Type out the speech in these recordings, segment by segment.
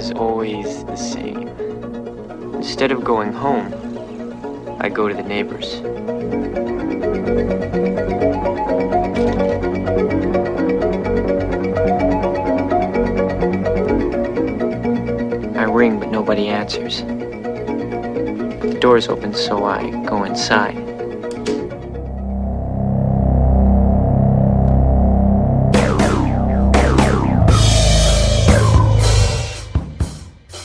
is always the same. Instead of going home, I go to the neighbors. I ring, but nobody answers. The door's open, so I go inside.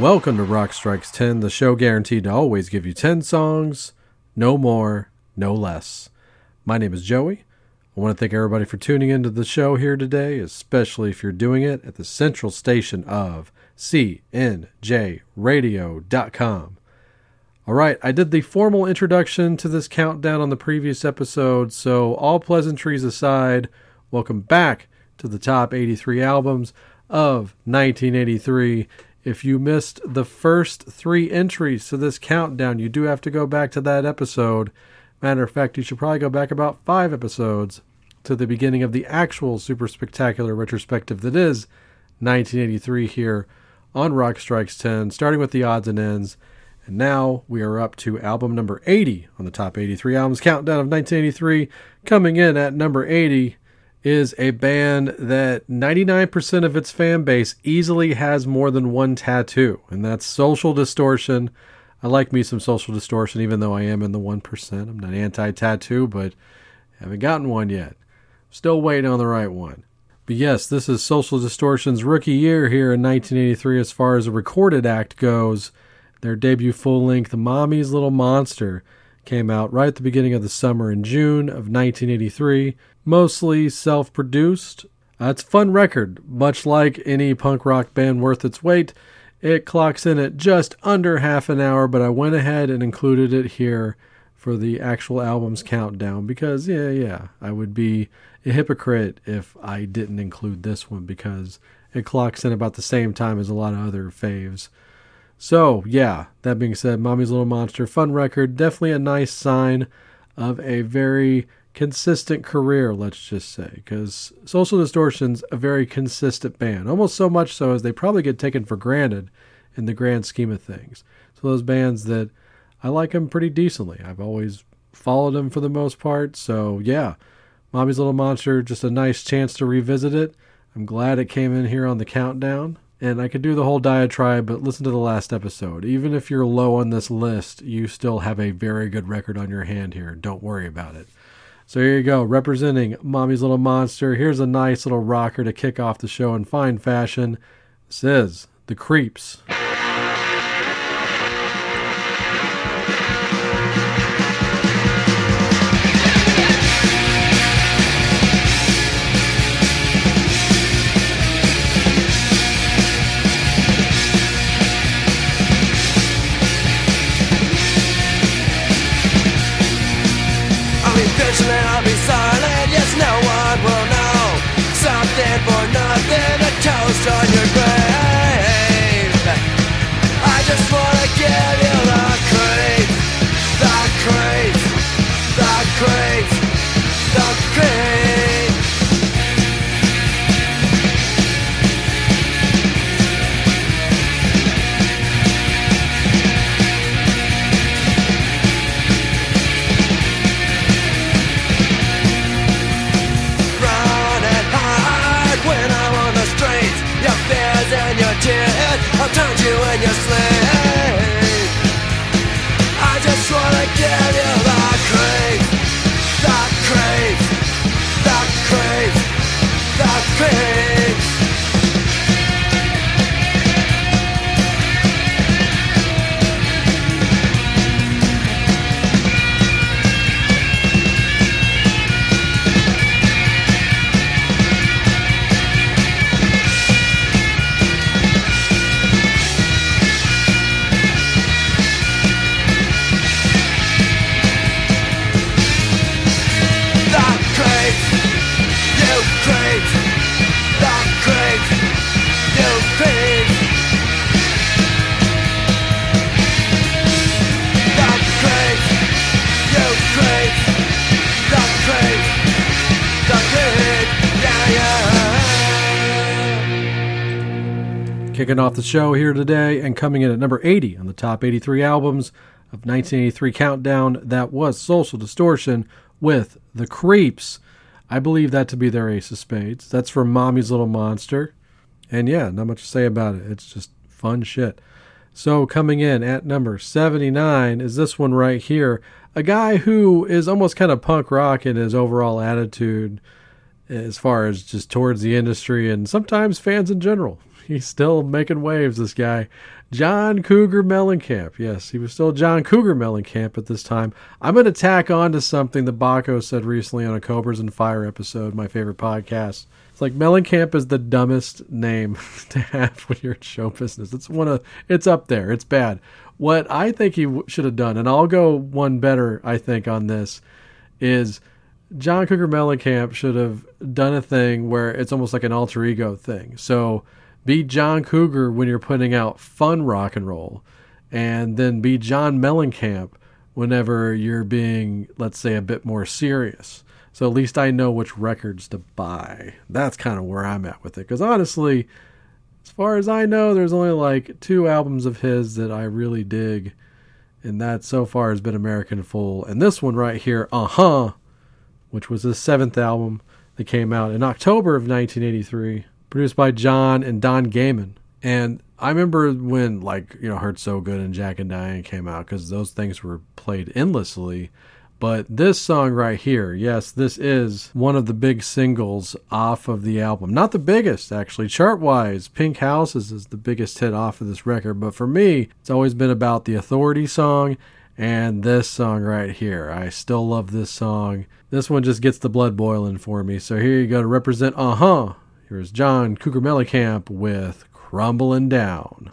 Welcome to Rock Strikes 10, the show guaranteed to always give you 10 songs, no more, no less. My name is Joey. I want to thank everybody for tuning into the show here today, especially if you're doing it at the central station of CNJRadio.com. All right, I did the formal introduction to this countdown on the previous episode, so all pleasantries aside, welcome back to the top 83 albums of 1983. If you missed the first three entries to this countdown, you do have to go back to that episode. Matter of fact, you should probably go back about five episodes to the beginning of the actual super spectacular retrospective that is 1983 here on Rock Strikes 10, starting with the odds and ends. And now we are up to album number 80 on the top 83 albums countdown of 1983. Coming in at number 80 is a band that 99% of its fan base easily has more than one tattoo, and that's Social Distortion. I like me some Social Distortion, even though I am in the 1%. I'm not anti tattoo, but haven't gotten one yet. Still waiting on the right one. But yes, this is Social Distortion's rookie year here in 1983 as far as a recorded act goes. Their debut full length, Mommy's Little Monster, came out right at the beginning of the summer in June of 1983 mostly self produced. Uh, it's a fun record, much like any punk rock band worth its weight. It clocks in at just under half an hour, but I went ahead and included it here for the actual album's countdown because, yeah, yeah, I would be a hypocrite if I didn't include this one because it clocks in about the same time as a lot of other faves. So, yeah, that being said, Mommy's Little Monster, fun record, definitely a nice sign of a very consistent career, let's just say, because Social Distortion's a very consistent band, almost so much so as they probably get taken for granted in the grand scheme of things. So those bands that I like them pretty decently. I've always followed them for the most part. So yeah, Mommy's Little Monster, just a nice chance to revisit it. I'm glad it came in here on the countdown. And I could do the whole diatribe, but listen to the last episode. Even if you're low on this list, you still have a very good record on your hand here. Don't worry about it. So here you go, representing Mommy's Little Monster. Here's a nice little rocker to kick off the show in fine fashion. This is The Creeps. Your Kicking off the show here today and coming in at number 80 on the top 83 albums of 1983 countdown, that was Social Distortion with The Creeps. I believe that to be their ace of spades. That's from Mommy's Little Monster. And yeah, not much to say about it. It's just fun shit. So coming in at number 79 is this one right here. A guy who is almost kind of punk rock in his overall attitude as far as just towards the industry and sometimes fans in general. He's still making waves, this guy. John Cougar Mellencamp. Yes, he was still John Cougar Mellencamp at this time. I'm going to tack on to something that Baco said recently on a Cobras and Fire episode, my favorite podcast. It's like Mellencamp is the dumbest name to have when you're in show business. It's one of, it's up there. It's bad. What I think he should have done, and I'll go one better, I think, on this, is John Cougar Mellencamp should have done a thing where it's almost like an alter ego thing. So be John Cougar when you're putting out fun rock and roll, and then be John Mellencamp whenever you're being, let's say, a bit more serious. So at least I know which records to buy. That's kind of where I'm at with it. Because honestly, as far as I know, there's only like two albums of his that I really dig. And that so far has been American Fool. And this one right here, Uh Huh, which was his seventh album that came out in October of 1983, produced by John and Don Gehman. And I remember when, like, you know, Hurt So Good and Jack and Diane came out because those things were played endlessly. But this song right here, yes, this is one of the big singles off of the album. Not the biggest, actually. Chart wise, Pink Houses is the biggest hit off of this record. But for me, it's always been about the Authority song and this song right here. I still love this song. This one just gets the blood boiling for me. So here you go to represent Uh Huh. Here's John Cougar Mellencamp with Crumbling Down.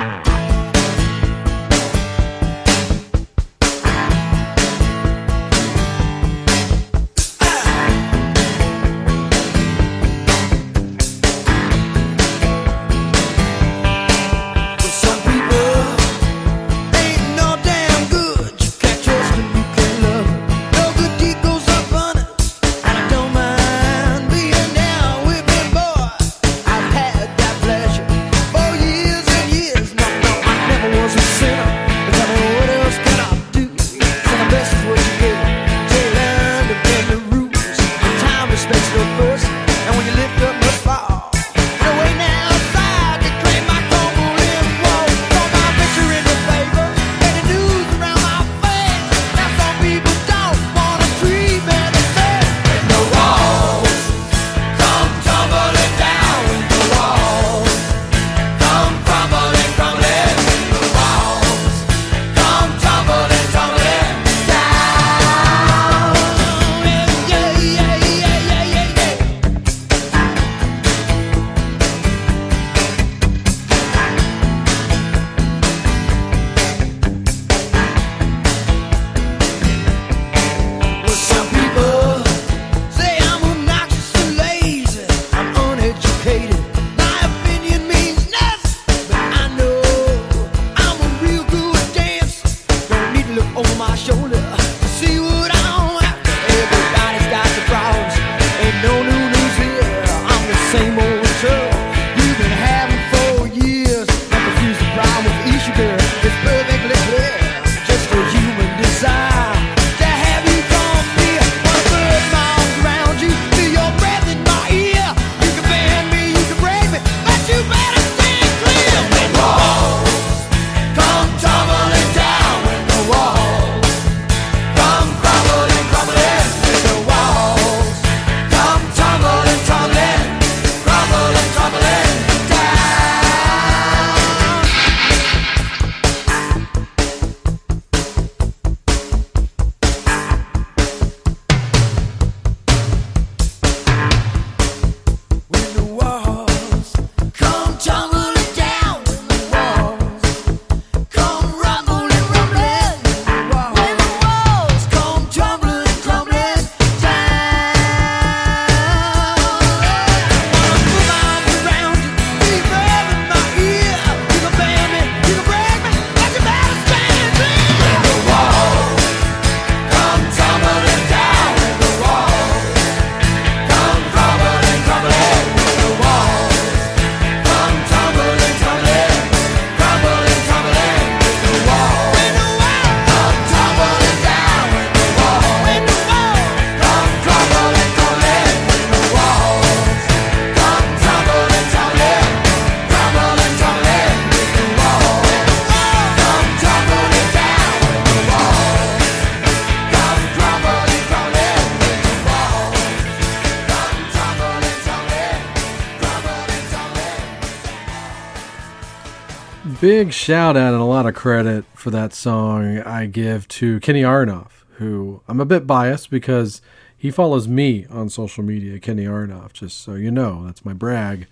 Big shout out and a lot of credit for that song I give to Kenny Aronoff, who I'm a bit biased because he follows me on social media, Kenny Aronoff, just so you know. That's my brag.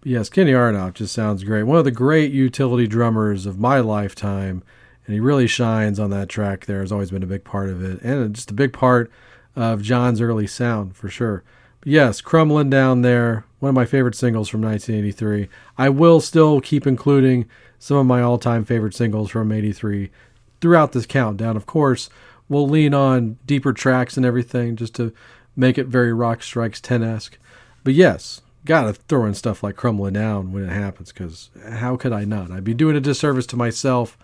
But yes, Kenny Aronoff just sounds great. One of the great utility drummers of my lifetime, and he really shines on that track there. Has always been a big part of it, and just a big part of John's early sound for sure. But yes, Crumbling Down there, one of my favorite singles from 1983. I will still keep including some of my all time favorite singles from 83 throughout this countdown. Of course, we'll lean on deeper tracks and everything just to make it very Rock Strikes 10 esque. But yes, gotta throw in stuff like Crumbling Down when it happens because how could I not? I'd be doing a disservice to myself.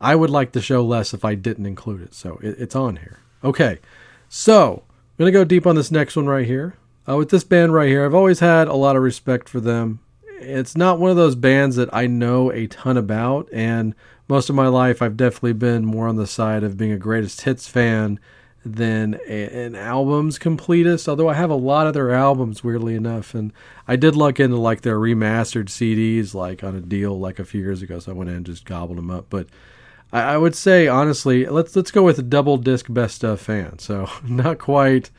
I would like the show less if I didn't include it, so it, it's on here. Okay, so I'm gonna go deep on this next one right here. Uh, with this band right here, I've always had a lot of respect for them it's not one of those bands that I know a ton about, and most of my life I've definitely been more on the side of being a greatest hits fan than a, an albums completist. Although I have a lot of their albums, weirdly enough, and I did look into like their remastered CDs, like on a deal like a few years ago. So I went in and just gobbled them up. But I, I would say honestly, let's let's go with a double disc best stuff fan. So not quite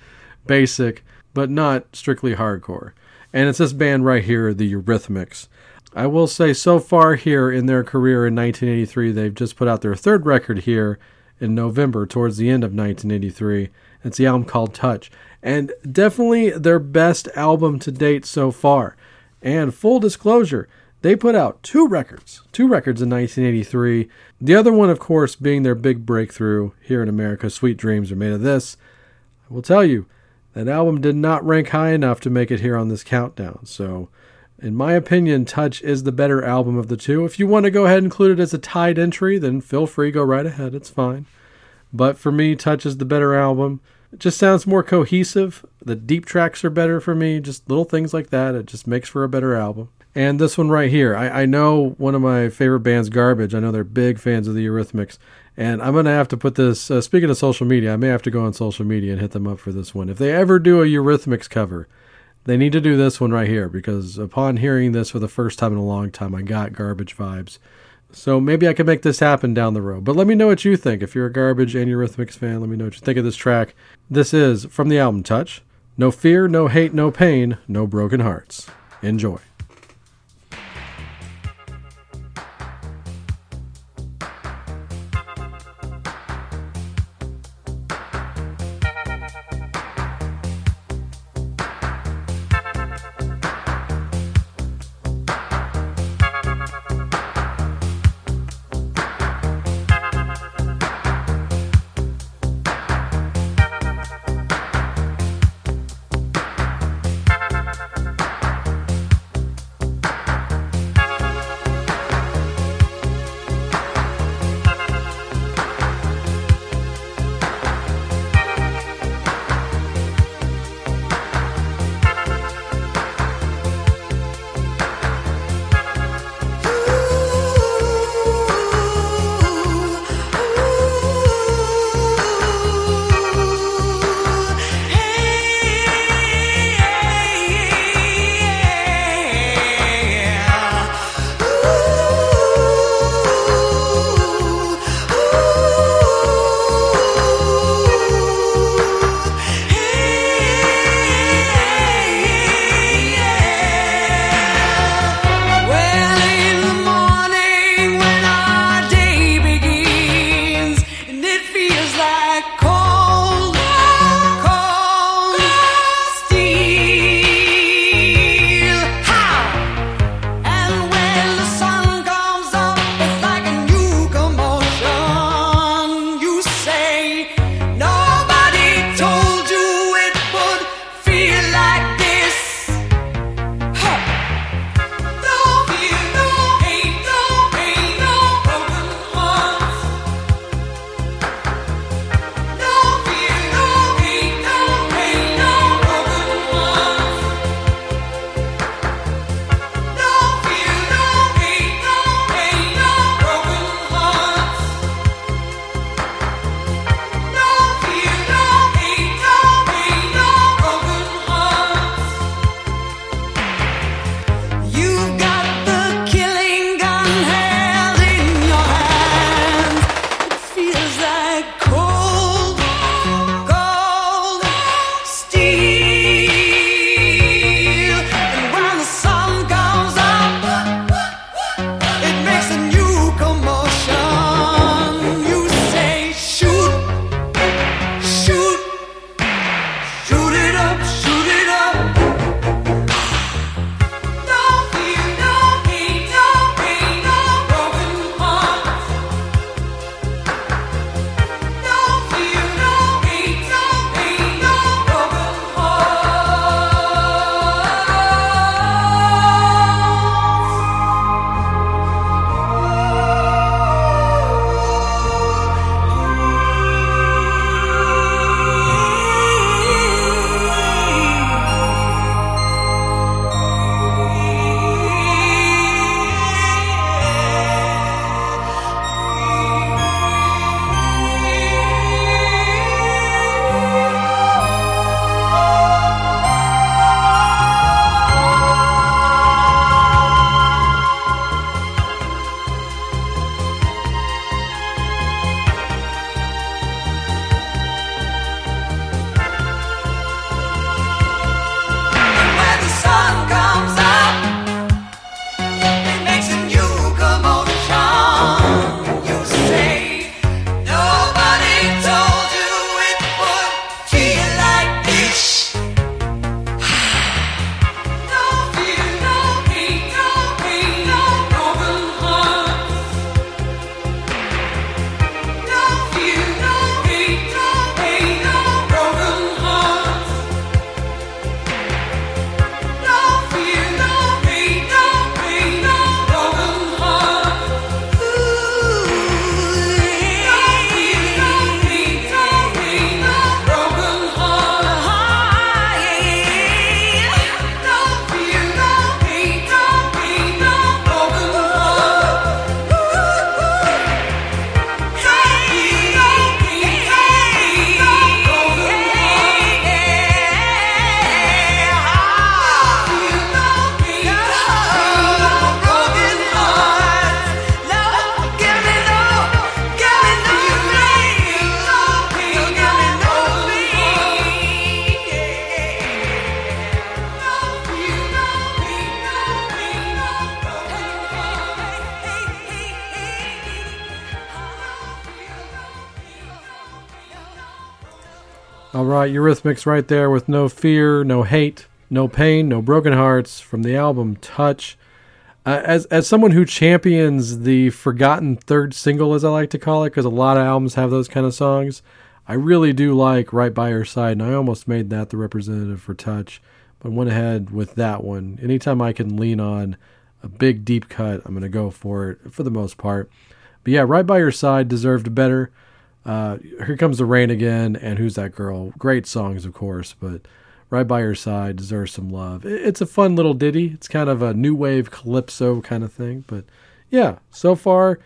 basic, but not strictly hardcore and it's this band right here, the Eurythmics. I will say, so far here in their career in 1983, they've just put out their third record here in November, towards the end of 1983. It's the album called Touch, and definitely their best album to date so far. And full disclosure, they put out two records, two records in 1983. The other one, of course, being their big breakthrough here in America, Sweet Dreams Are Made of This. I will tell you, that album did not rank high enough to make it here on this countdown. So, in my opinion, Touch is the better album of the two. If you want to go ahead and include it as a tied entry, then feel free, go right ahead. It's fine. But for me, Touch is the better album. It just sounds more cohesive. The deep tracks are better for me. Just little things like that. It just makes for a better album. And this one right here, I, I know one of my favorite bands, Garbage. I know they're big fans of the Eurythmics. And I'm going to have to put this, uh, speaking of social media, I may have to go on social media and hit them up for this one. If they ever do a Eurythmics cover, they need to do this one right here because upon hearing this for the first time in a long time, I got garbage vibes. So maybe I can make this happen down the road. But let me know what you think. If you're a garbage and Eurythmics fan, let me know what you think of this track. This is from the album Touch. No fear, no hate, no pain, no broken hearts. Enjoy. All right, there with no fear, no hate, no pain, no broken hearts from the album Touch. Uh, as as someone who champions the forgotten third single, as I like to call it, because a lot of albums have those kind of songs, I really do like Right by Your Side, and I almost made that the representative for Touch, but went ahead with that one. Anytime I can lean on a big deep cut, I'm going to go for it for the most part. But yeah, Right by Your Side deserved better. Uh, Here Comes the Rain Again, and Who's That Girl? Great songs, of course, but Right by Your Side deserves some love. It's a fun little ditty. It's kind of a new wave calypso kind of thing. But yeah, so far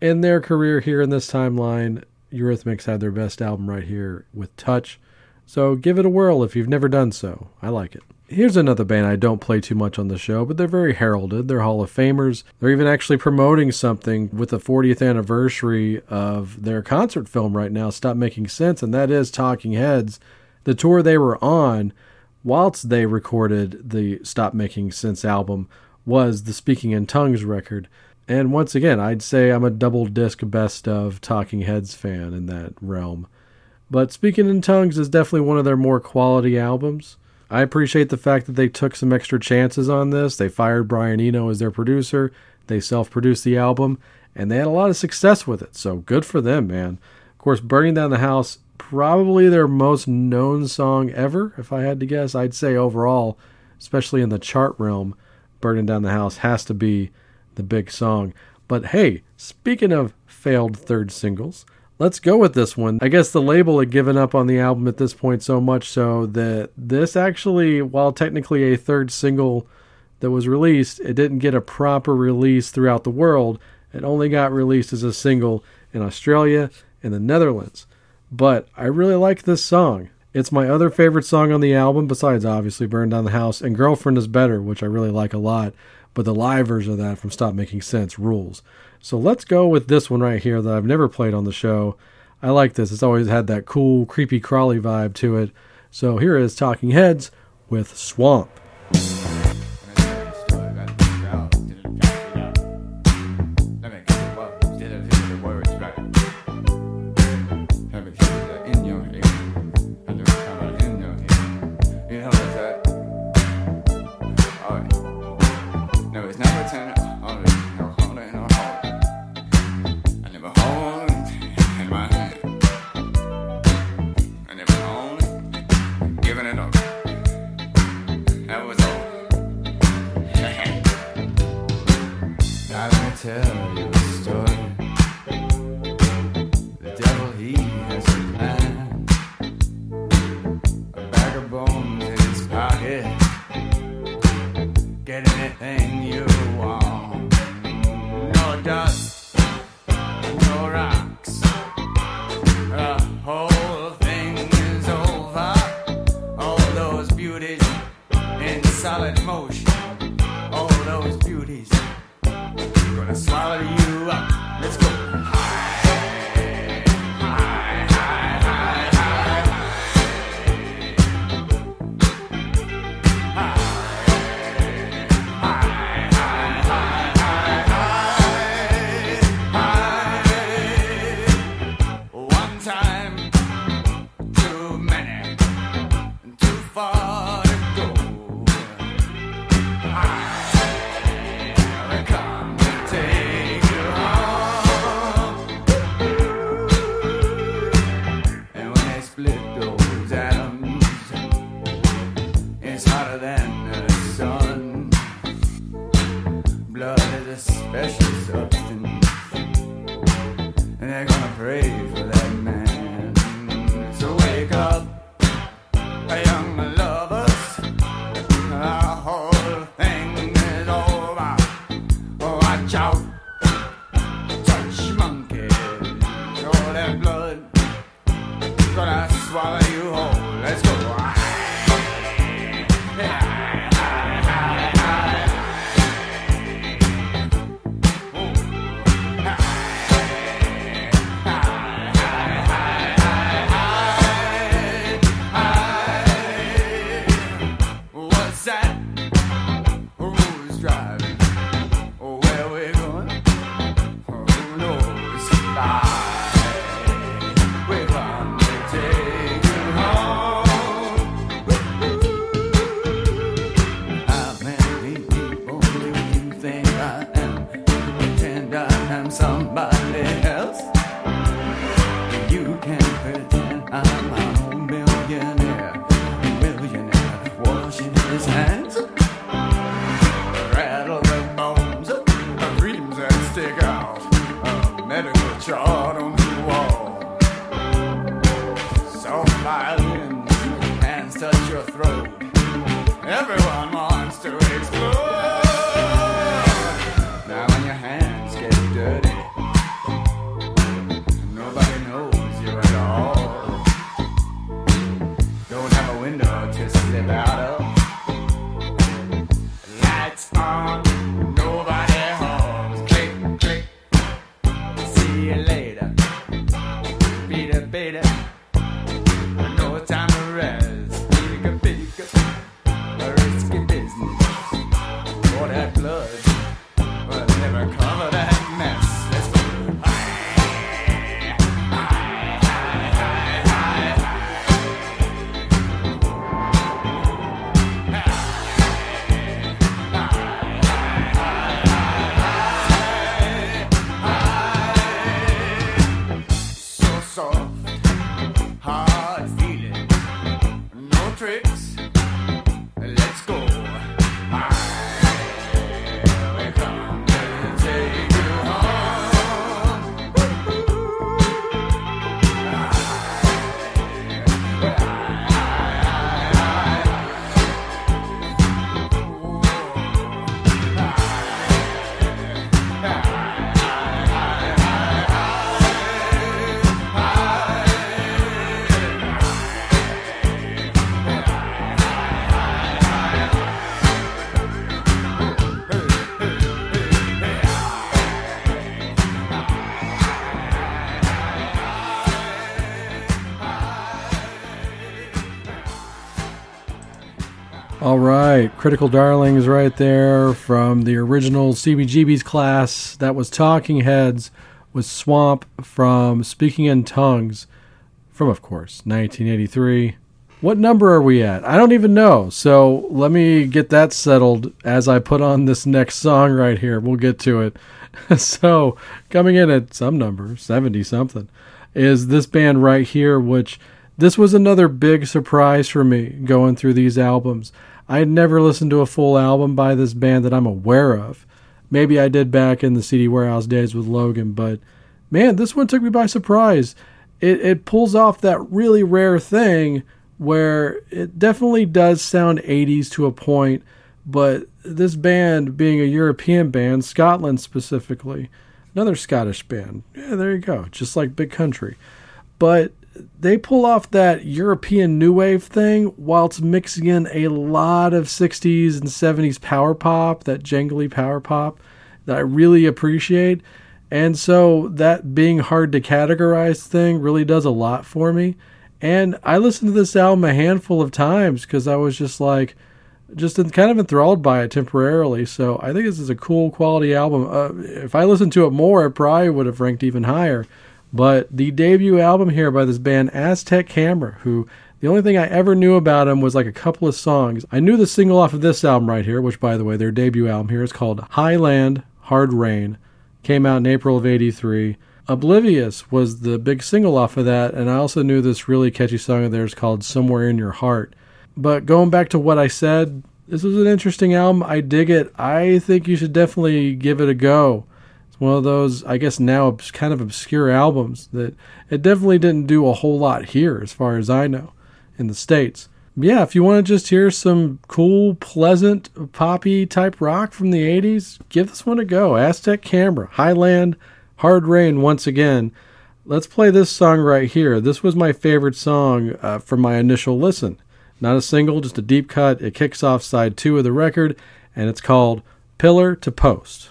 in their career here in this timeline, Eurythmics had their best album right here with Touch. So give it a whirl if you've never done so. I like it. Here's another band I don't play too much on the show, but they're very heralded. They're Hall of Famers. They're even actually promoting something with the 40th anniversary of their concert film right now, Stop Making Sense, and that is Talking Heads. The tour they were on whilst they recorded the Stop Making Sense album was the Speaking in Tongues record. And once again, I'd say I'm a double disc best of Talking Heads fan in that realm. But Speaking in Tongues is definitely one of their more quality albums. I appreciate the fact that they took some extra chances on this. They fired Brian Eno as their producer, they self produced the album, and they had a lot of success with it. So good for them, man. Of course, Burning Down the House, probably their most known song ever, if I had to guess. I'd say overall, especially in the chart realm, Burning Down the House has to be the big song. But hey, speaking of failed third singles, let's go with this one. I guess the label had given up on the album at this point so much so that this actually, while technically a third single that was released, it didn't get a proper release throughout the world. It only got released as a single in Australia and the Netherlands. But I really like this song. It's my other favorite song on the album, besides obviously Burn Down the House, and Girlfriend is Better, which I really like a lot. But the live version of that from Stop Making Sense rules. So let's go with this one right here that I've never played on the show. I like this. It's always had that cool, creepy, crawly vibe to it. So here is Talking Heads with Swamp. Swallow you up. Let's go. All right, Critical Darlings right there from the original CBGB's class. That was Talking Heads with Swamp from Speaking in Tongues from, of course, 1983. What number are we at? I don't even know. So let me get that settled as I put on this next song right here. We'll get to it. so, coming in at some number, 70 something, is this band right here, which this was another big surprise for me going through these albums. I had never listened to a full album by this band that I'm aware of. Maybe I did back in the CD warehouse days with Logan, but man, this one took me by surprise. It, it pulls off that really rare thing where it definitely does sound 80s to a point, but this band being a European band, Scotland specifically, another Scottish band. Yeah, there you go, just like Big Country. But they pull off that European new wave thing whilst mixing in a lot of 60s and 70s power pop, that jangly power pop that I really appreciate. And so that being hard to categorize thing really does a lot for me. And I listened to this album a handful of times because I was just like, just kind of enthralled by it temporarily. So I think this is a cool quality album. Uh, if I listened to it more, it probably would have ranked even higher. But the debut album here by this band Aztec Camera, who the only thing I ever knew about them was like a couple of songs. I knew the single off of this album right here, which by the way, their debut album here is called Highland Hard Rain. Came out in April of 83. Oblivious was the big single off of that, and I also knew this really catchy song of theirs called Somewhere in Your Heart. But going back to what I said, this was an interesting album. I dig it. I think you should definitely give it a go. One of those, I guess, now kind of obscure albums that it definitely didn't do a whole lot here, as far as I know, in the States. But Yeah, if you want to just hear some cool, pleasant, poppy type rock from the 80s, give this one a go. Aztec Camera, Highland, Hard Rain once again. Let's play this song right here. This was my favorite song uh, from my initial listen. Not a single, just a deep cut. It kicks off side two of the record, and it's called Pillar to Post.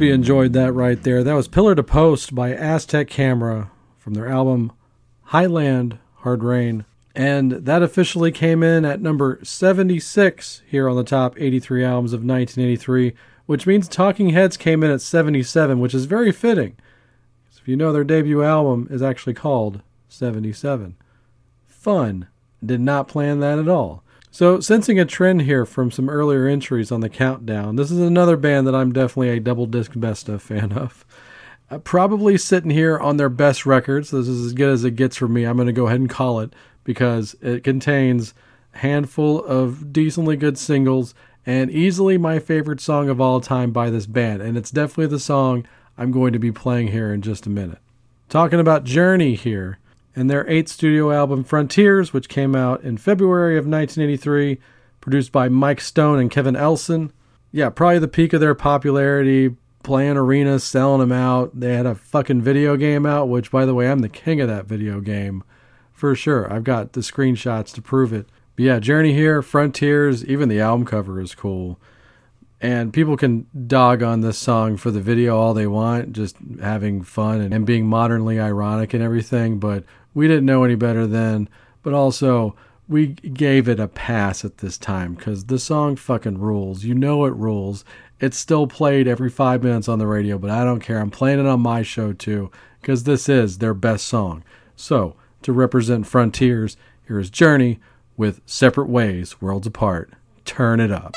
Hope you enjoyed that right there. That was Pillar to Post by Aztec Camera from their album Highland Hard Rain. And that officially came in at number 76 here on the top 83 albums of 1983, which means Talking Heads came in at 77, which is very fitting. If you know, their debut album is actually called 77. Fun. Did not plan that at all. So, sensing a trend here from some earlier entries on the countdown, this is another band that I'm definitely a double disc best of fan of. Uh, probably sitting here on their best records. This is as good as it gets for me. I'm going to go ahead and call it because it contains a handful of decently good singles and easily my favorite song of all time by this band. And it's definitely the song I'm going to be playing here in just a minute. Talking about Journey here and their eighth studio album Frontiers, which came out in February of 1983, produced by Mike Stone and Kevin Elson. Yeah, probably the peak of their popularity, playing arenas, selling them out. They had a fucking video game out, which, by the way, I'm the king of that video game for sure. I've got the screenshots to prove it. But yeah, Journey here, Frontiers, even the album cover is cool. And people can dog on this song for the video all they want, just having fun and, and being modernly ironic and everything. But we didn't know any better then. But also, we gave it a pass at this time because the song fucking rules. You know it rules. It's still played every five minutes on the radio, but I don't care. I'm playing it on my show too because this is their best song. So, to represent Frontiers, here is Journey with Separate Ways, Worlds Apart. Turn it up.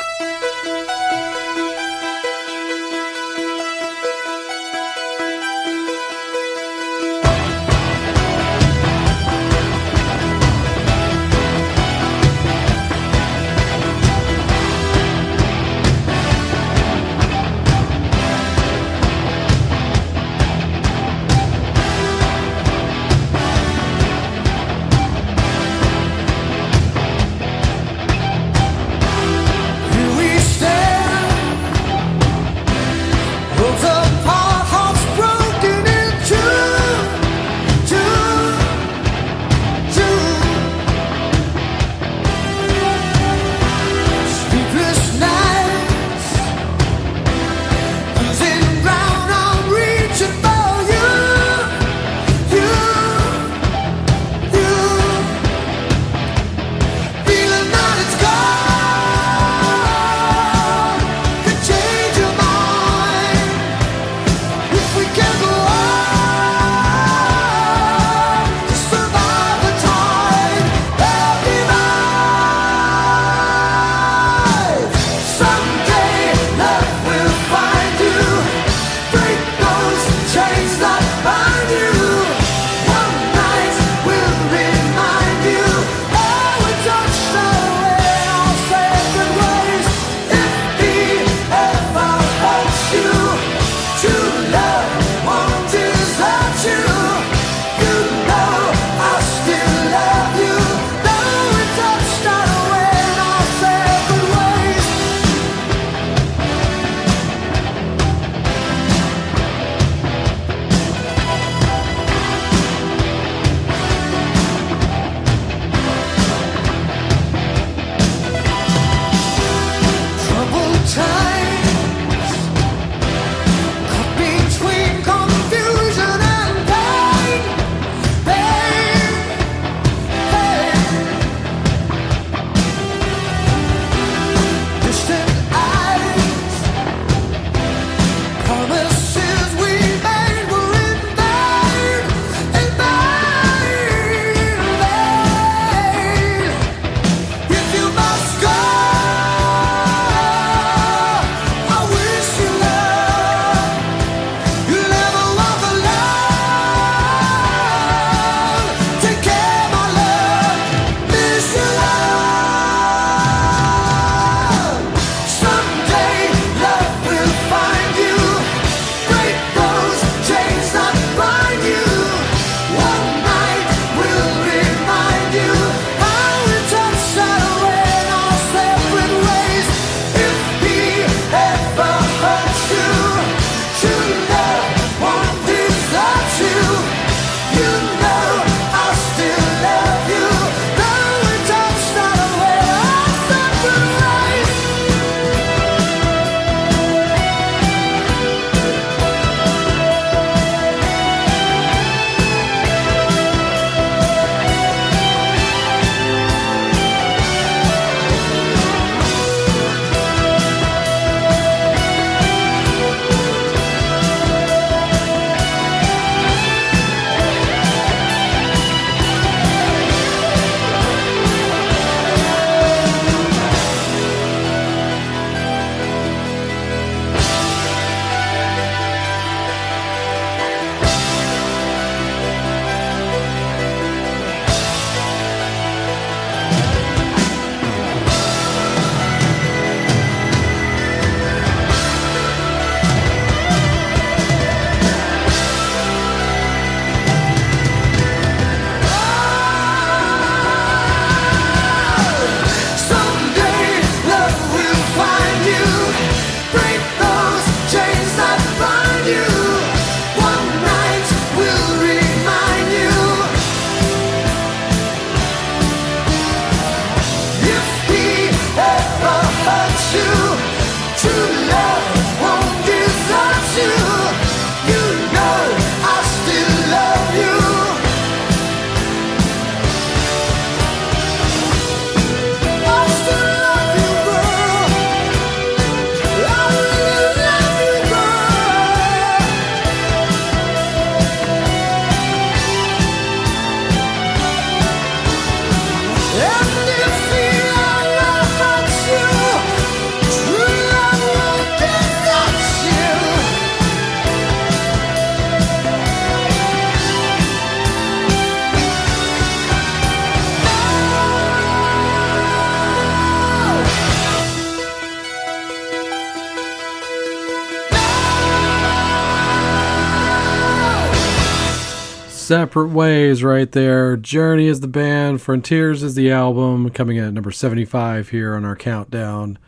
Separate Ways right there. Journey is the band, Frontiers is the album, coming in at number 75 here on our countdown.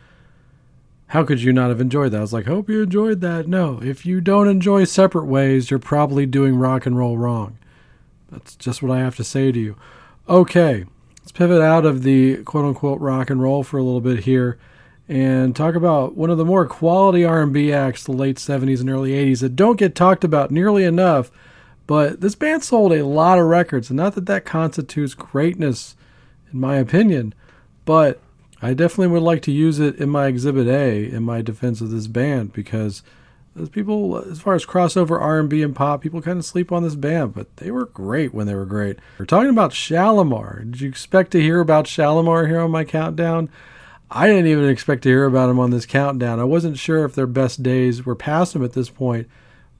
How could you not have enjoyed that? I was like, hope you enjoyed that. No, if you don't enjoy Separate Ways, you're probably doing rock and roll wrong. That's just what I have to say to you. Okay, let's pivot out of the quote unquote rock and roll for a little bit here and talk about one of the more quality R&B acts the late 70s and early 80s that don't get talked about nearly enough but this band sold a lot of records, and not that that constitutes greatness, in my opinion, but I definitely would like to use it in my Exhibit A in my defense of this band because as people, as far as crossover R&B and pop, people kind of sleep on this band, but they were great when they were great. We're talking about Shalamar. Did you expect to hear about Shalamar here on my countdown? I didn't even expect to hear about him on this countdown. I wasn't sure if their best days were past them at this point,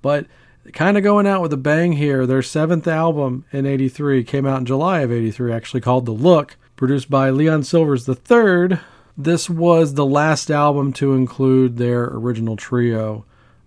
but kind of going out with a bang here. Their seventh album in 83 came out in July of 83, actually called The Look, produced by Leon Sylvers III. This was the last album to include their original trio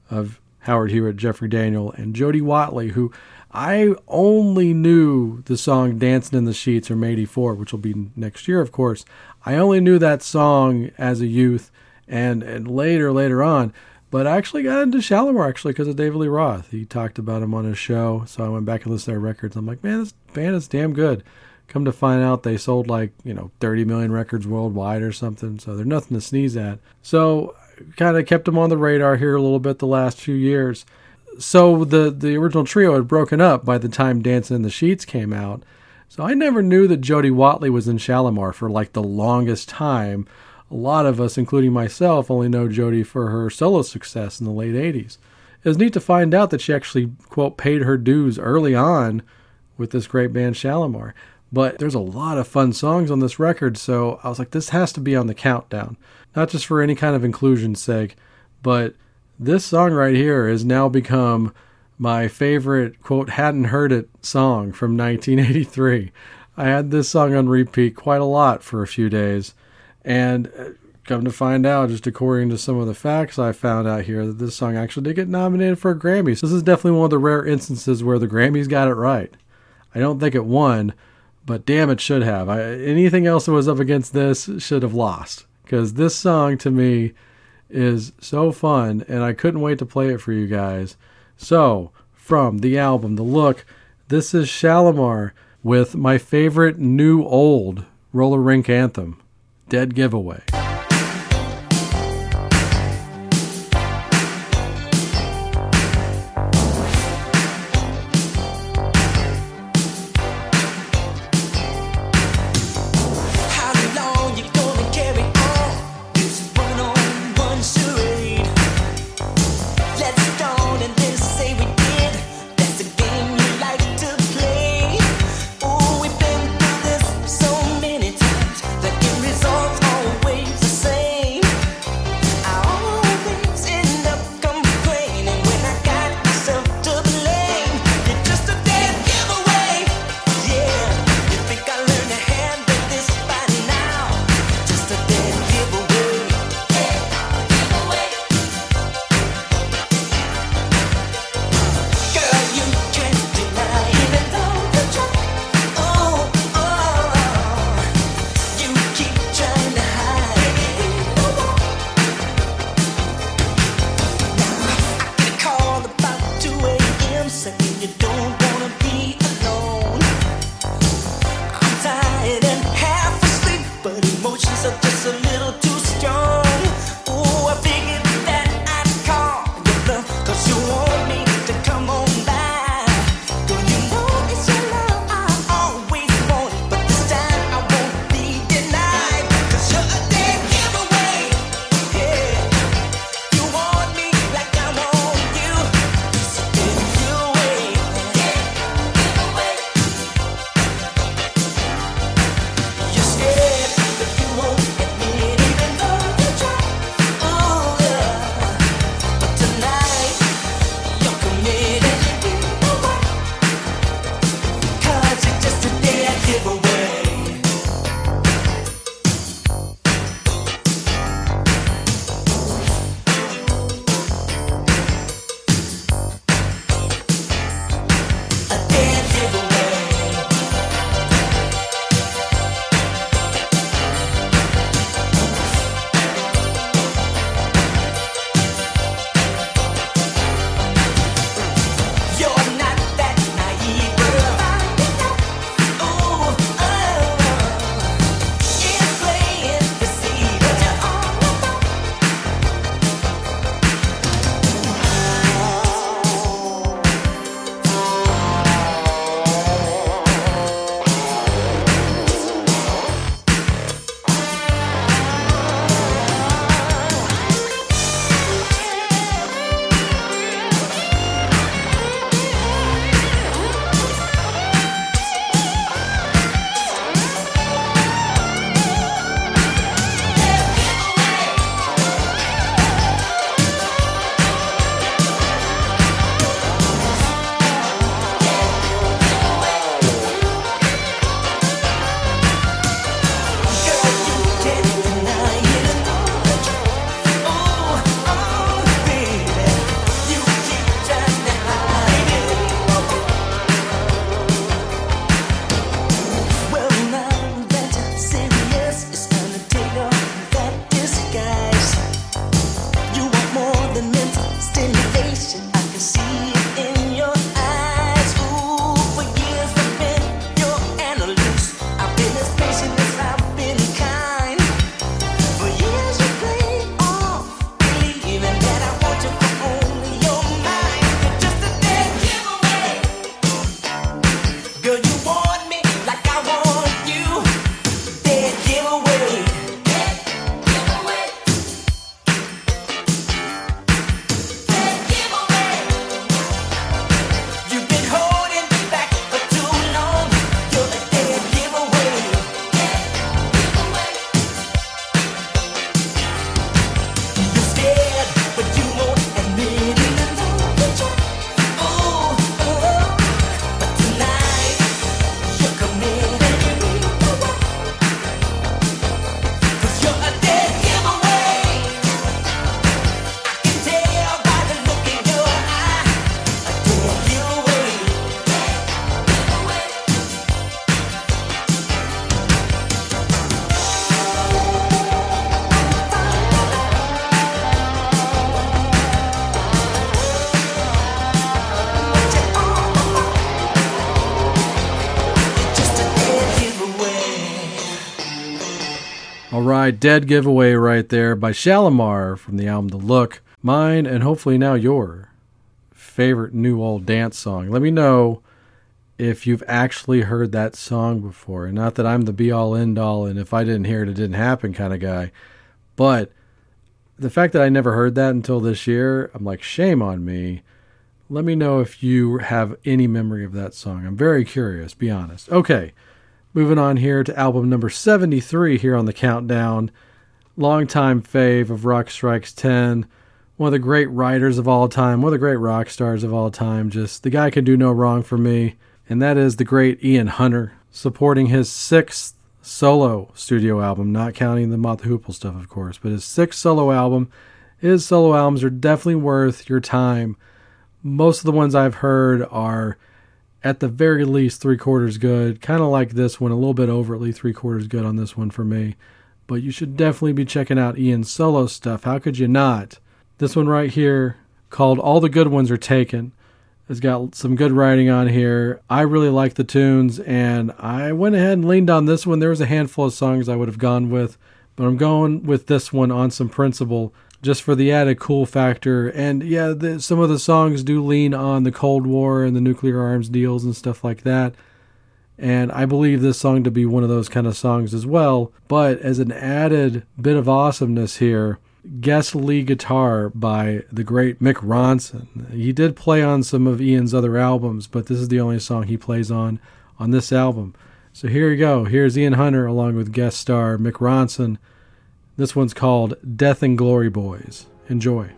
of Howard Hewitt, Jeffrey Daniel, and Jody Watley, who I only knew the song Dancing in the Sheets from 84, which will be next year, of course. I only knew that song as a youth, and, and later, later on, but I actually got into Shalamar actually because of David Lee Roth. He talked about him on his show, so I went back and listened to their records. I'm like, man, this band is damn good. Come to find out, they sold like you know 30 million records worldwide or something, so they're nothing to sneeze at. So kind of kept them on the radar here a little bit the last few years. So the the original trio had broken up by the time Dancing in the Sheets came out. So I never knew that Jody Watley was in Shalamar for like the longest time a lot of us, including myself, only know Jody for her solo success in the late 80s. It was neat to find out that she actually, quote, paid her dues early on with this great band Shalamar. But there's a lot of fun songs on this record, so I was like, this has to be on the countdown. Not just for any kind of inclusion's sake, but this song right here has now become my favorite, quote, hadn't heard it song from 1983. I had this song on repeat quite a lot for a few days. And uh, come to find out, just according to some of the facts I found out here, that this song actually did get nominated for a Grammy. So this is definitely one of the rare instances where the Grammys got it right. I don't think it won, but damn, it should have. I, anything else that was up against this should have lost because this song to me is so fun, and I couldn't wait to play it for you guys. So, from the album The Look, this is Shalamar with my favorite new old roller rink anthem. Dead Giveaway. All right, dead giveaway right there by Shalamar from the album The Look. Mine and hopefully now your favorite new old dance song. Let me know if you've actually heard that song before. And not that I'm the be all end all and if I didn't hear it, it didn't happen kind of guy. But the fact that I never heard that until this year, I'm like, shame on me. Let me know if you have any memory of that song. I'm very curious, be honest. Okay, moving on here to album number 73 here on the countdown. Longtime fave of Rock Strikes 10. One of the great writers of all time, one of the great rock stars of all time. Just the guy can do no wrong for me. And that is the great Ian Hunter, supporting his sixth solo studio album, not counting the Mott the Hoople stuff, of course, but his sixth solo album. His solo albums are definitely worth your time. Most of the ones I've heard are at the very least three quarters good, kind of like this one, a little bit overtly three quarters good on this one for me. But you should definitely be checking out Ian's solo stuff. How could you not? This one right here, called All the Good Ones Are Taken, has got some good writing on here. I really like the tunes, and I went ahead and leaned on this one. There was a handful of songs I would have gone with, but I'm going with this one on some principle just for the added cool factor. And yeah, the, some of the songs do lean on the Cold War and the nuclear arms deals and stuff like that. And I believe this song to be one of those kind of songs as well. But as an added bit of awesomeness here, guest lead guitar by the great Mick Ronson. He did play on some of Ian's other albums, but this is the only song he plays on on this album. So here you go. Here's Ian Hunter along with guest star Mick Ronson. This one's called Death and Glory Boys. Enjoy.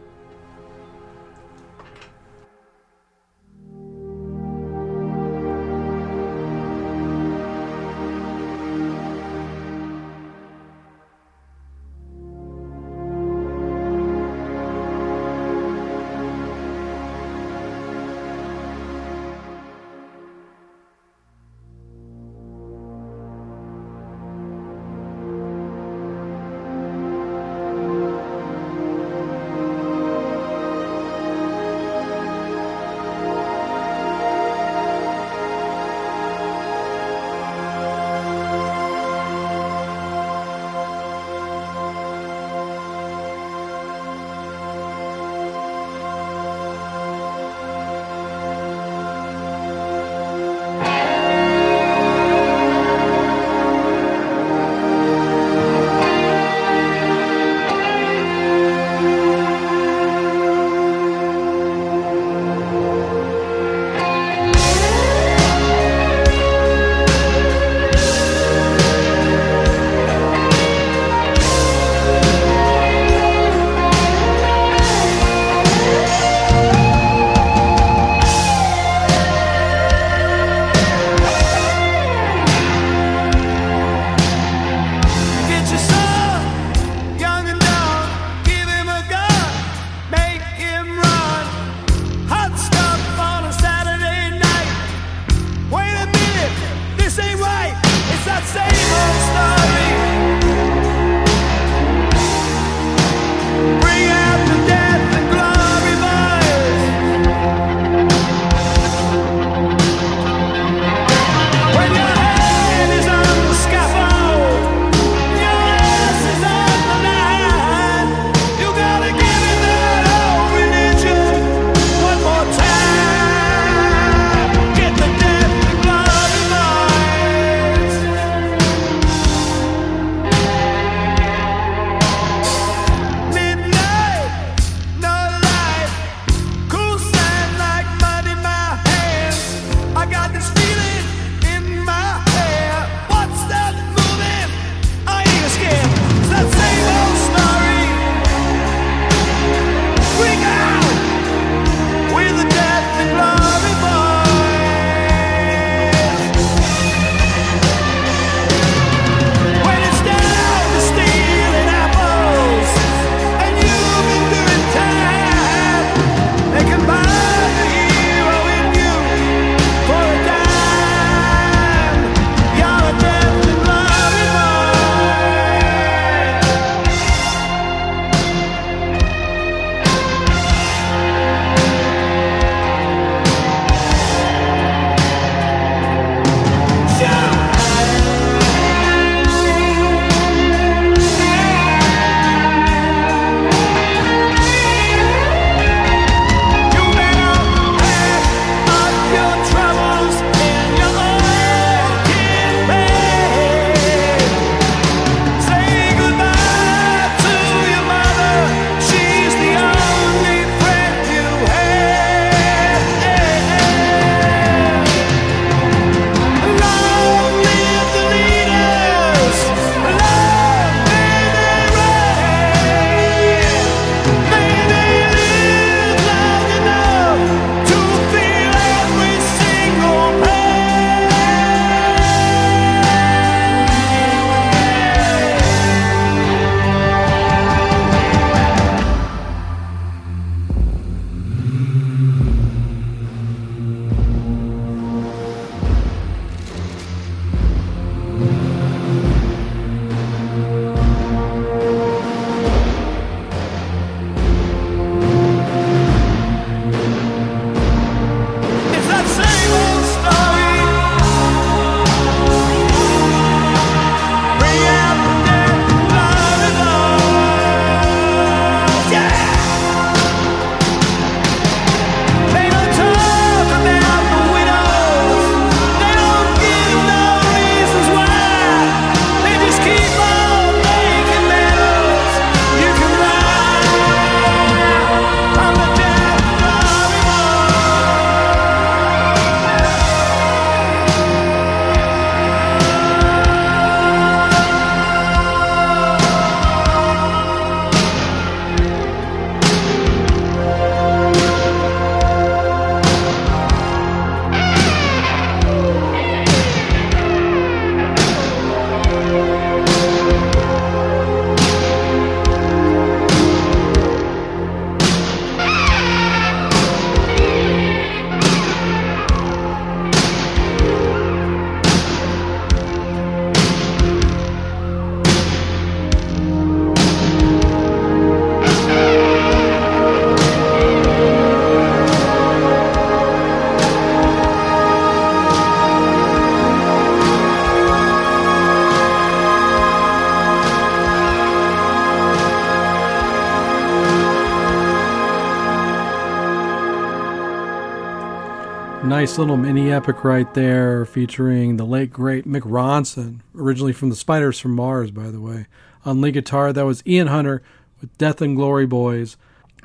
Nice little mini epic right there featuring the late great Mick Ronson, originally from the Spiders from Mars, by the way. On lead guitar, that was Ian Hunter with Death and Glory Boys.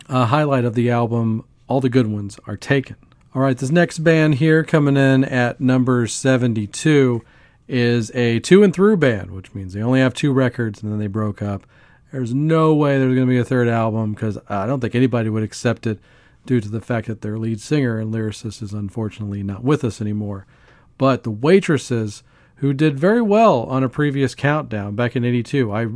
A highlight of the album, All the Good Ones Are Taken. All right, this next band here coming in at number 72 is a two and through band, which means they only have two records and then they broke up. There's no way there's going to be a third album because I don't think anybody would accept it due to the fact that their lead singer and lyricist is unfortunately not with us anymore. But the Waitresses, who did very well on a previous countdown back in 82, I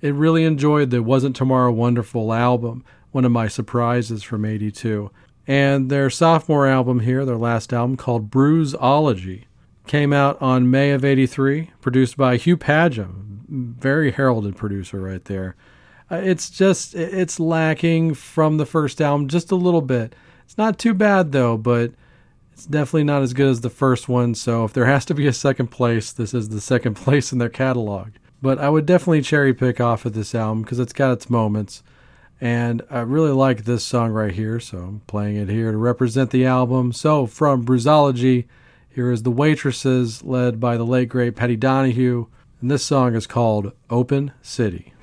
it really enjoyed the Wasn't Tomorrow Wonderful album, one of my surprises from 82. And their sophomore album here, their last album called Bruiseology, came out on May of 83, produced by Hugh Padgham, very heralded producer right there. Uh, it's just it's lacking from the first album just a little bit. It's not too bad though, but it's definitely not as good as the first one. So if there has to be a second place, this is the second place in their catalog. But I would definitely cherry pick off of this album because it's got its moments. And I really like this song right here, so I'm playing it here to represent the album. So from Bruiseology, here is The Waitresses, led by the late great Patty Donahue. And this song is called Open City.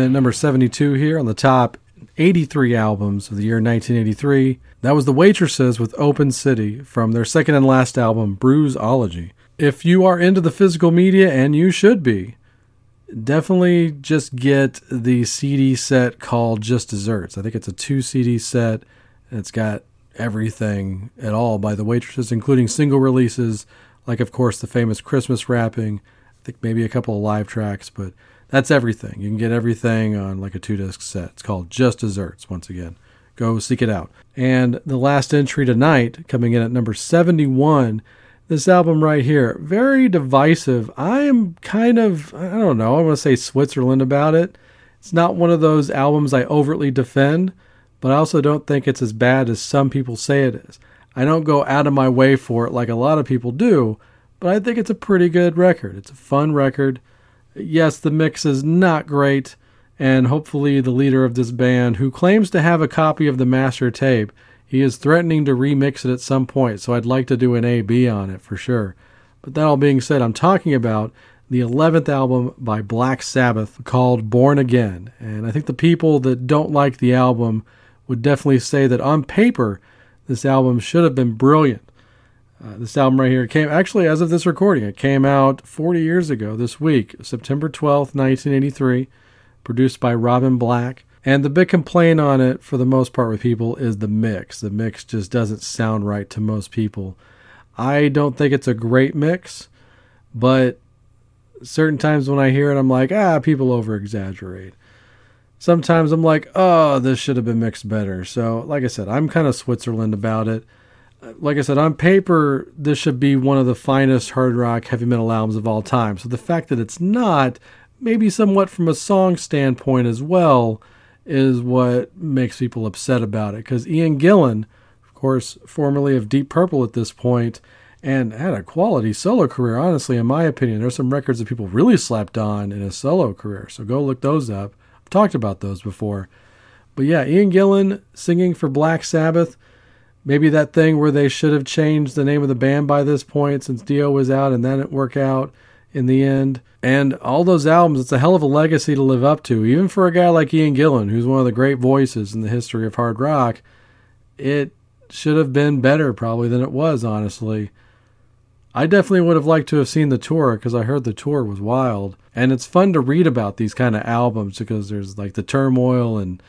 At number 72 here on the top 83 albums of the year 1983. That was The Waitresses with Open City from their second and last album, Bruiseology. If you are into the physical media, and you should be, definitely just get the CD set called Just Desserts. I think it's a two CD set, and it's got everything at all by The Waitresses, including single releases, like, of course, the famous Christmas wrapping. I think maybe a couple of live tracks, but that's everything. You can get everything on like a two disc set. It's called Just Desserts, once again. Go seek it out. And the last entry tonight, coming in at number 71, this album right here, very divisive. I am kind of, I don't know, I want to say Switzerland about it. It's not one of those albums I overtly defend, but I also don't think it's as bad as some people say it is. I don't go out of my way for it like a lot of people do, but I think it's a pretty good record. It's a fun record yes, the mix is not great, and hopefully the leader of this band, who claims to have a copy of the master tape, he is threatening to remix it at some point, so I'd like to do an A B on it for sure. But that all being said, I'm talking about the 11th album by Black Sabbath called Born Again. And I think the people that don't like the album would definitely say that on paper, this album should have been brilliant. Uh, this album right here came, actually, as of this recording, it came out 40 years ago this week, September 12th, 1983, produced by Robin Black. And the big complaint on it, for the most part, with people is the mix. The mix just doesn't sound right to most people. I don't think it's a great mix, but certain times when I hear it, I'm like, ah, people over exaggerate. Sometimes I'm like, oh, this should have been mixed better. So, like I said, I'm kind of Switzerland about it. Like I said, on paper, this should be one of the finest hard rock heavy metal albums of all time. So the fact that it's not, maybe somewhat from a song standpoint as well, is what makes people upset about it. Because Ian Gillan, of course, formerly of Deep Purple at this point, and had a quality solo career, honestly, in my opinion. There's some records that people really slapped on in his solo career, so go look those up. I've talked about those before. But yeah, Ian Gillan singing for Black Sabbath. Maybe that thing where they should have changed the name of the band by this point since Dio was out and that didn't work out in the end. And all those albums, it's a hell of a legacy to live up to, even for a guy like Ian Gillan, who's one of the great voices in the history of hard rock. It should have been better, probably, than it was, honestly. I definitely would have liked to have seen the tour because I heard the tour was wild. And it's fun to read about these kind of albums because there's like the turmoil and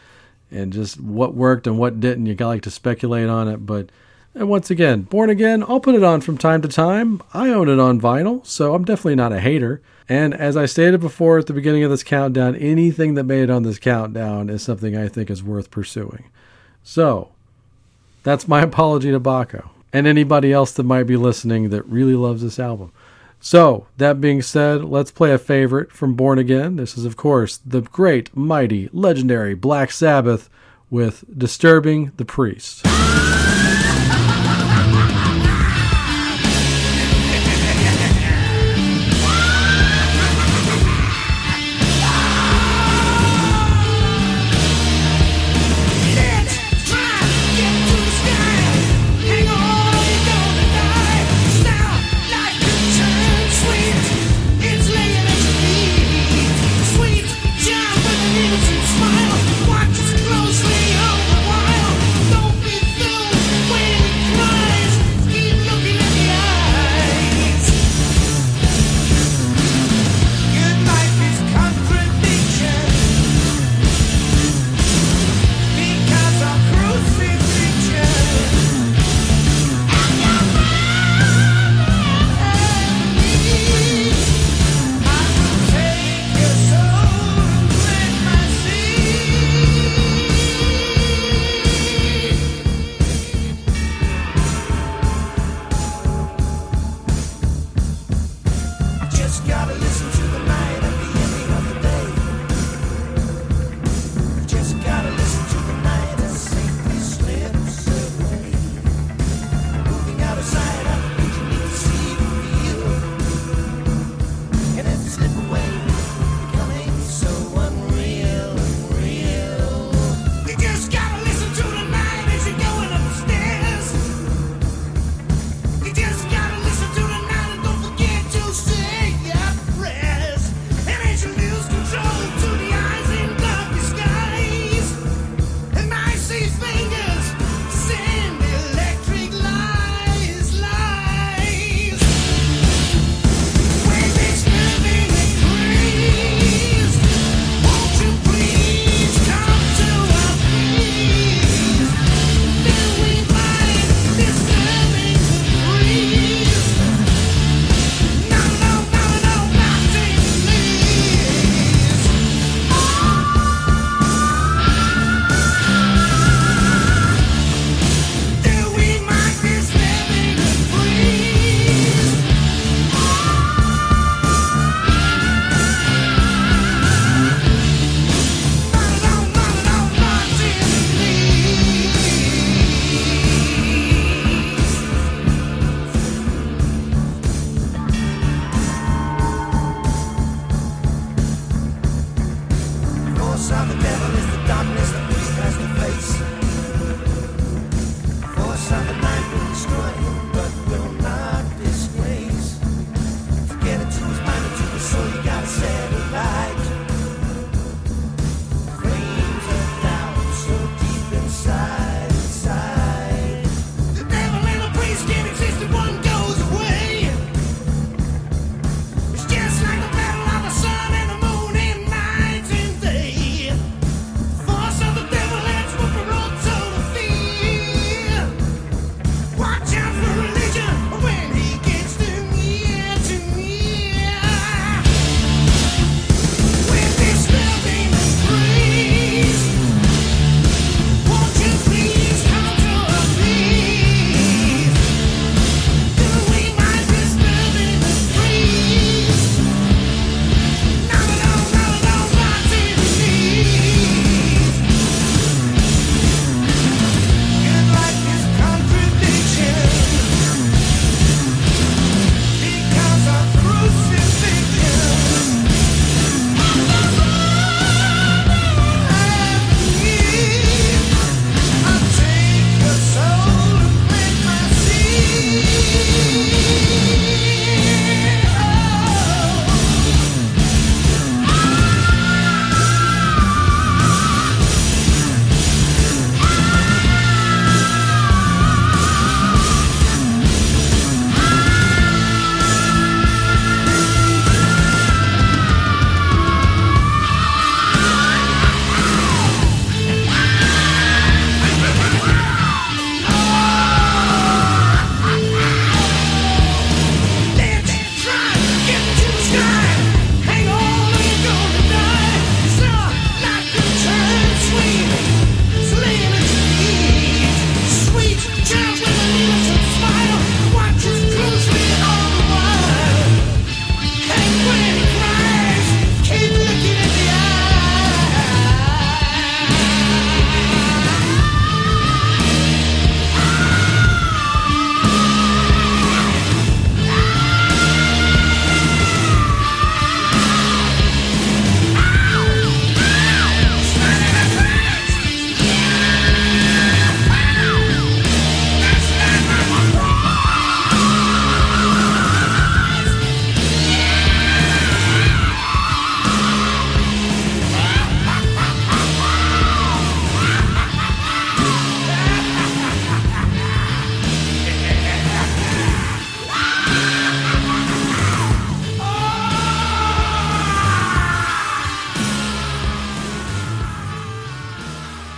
and just what worked and what didn't. You like to speculate on it, but and once again, Born Again, I'll put it on from time to time. I own it on vinyl, so I'm definitely not a hater. And as I stated before at the beginning of this countdown, anything that made it on this countdown is something I think is worth pursuing. So, that's my apology to Baco and anybody else that might be listening that really loves this album. So, that being said, let's play a favorite from Born Again. This is, of course, the great, mighty, legendary Black Sabbath with Disturbing the Priest.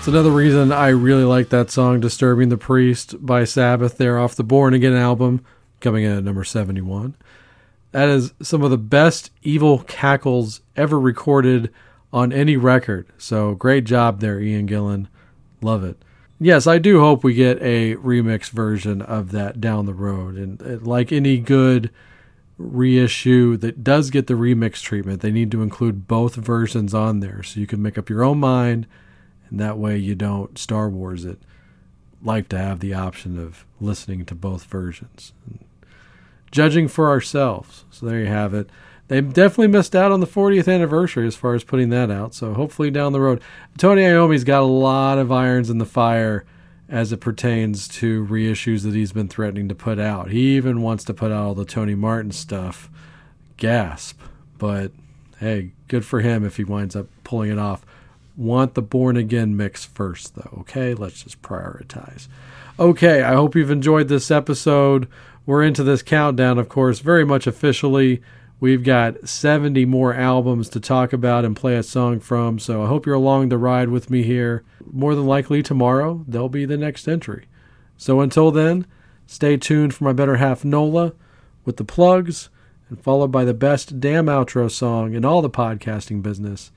It's another reason I really like that song, Disturbing the Priest by Sabbath, there off the Born Again album, coming in at number 71. That is some of the best evil cackles ever recorded on any record. So great job there, Ian Gillan. Love it. Yes, I do hope we get a remix version of that down the road. And uh, like any good reissue that does get the remix treatment, they need to include both versions on there so you can make up your own mind that way you don't Star Wars it. Like to have the option of listening to both versions. Judging for ourselves. So there you have it. They definitely missed out on the 40th anniversary as far as putting that out. So hopefully down the road, Tony Iommi's got a lot of irons in the fire as it pertains to reissues that he's been threatening to put out. He even wants to put out all the Tony Martin stuff. Gasp. But hey, good for him if he winds up pulling it off. Want the born again mix first, though, okay? Let's just prioritize. Okay, I hope you've enjoyed this episode. We're into this countdown, of course, very much officially. We've got 70 more albums to talk about and play a song from, so I hope you're along the ride with me here. More than likely tomorrow, there'll be the next entry. So until then, stay tuned for my better half Nola with the plugs and followed by the best damn outro song in all the podcasting business.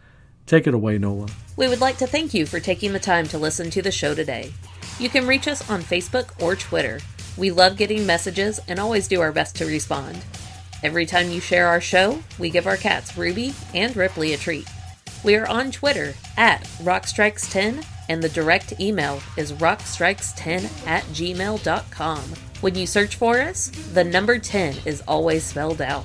Take it away, Nola. We would like to thank you for taking the time to listen to the show today. You can reach us on Facebook or Twitter. We love getting messages and always do our best to respond. Every time you share our show, we give our cats Ruby and Ripley a treat. We are on Twitter at Rockstrikes10 and the direct email is rockstrikes10 at gmail.com. When you search for us, the number 10 is always spelled out.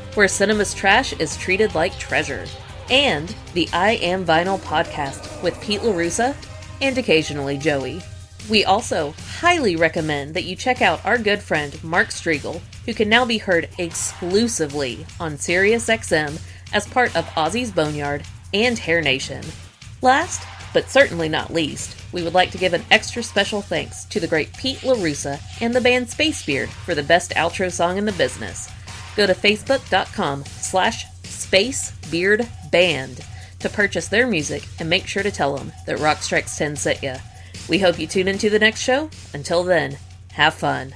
where cinema's trash is treated like treasure. And the I Am Vinyl podcast with Pete LaRussa and occasionally Joey. We also highly recommend that you check out our good friend Mark Strigl, who can now be heard exclusively on SiriusXM as part of Ozzy's Boneyard and Hair Nation. Last, but certainly not least, we would like to give an extra special thanks to the great Pete LaRussa and the band Spacebeard for the best outro song in the business. Go to facebook.com slash spacebeardband to purchase their music and make sure to tell them that Rock Strikes 10 sent ya. We hope you tune into the next show. Until then, have fun.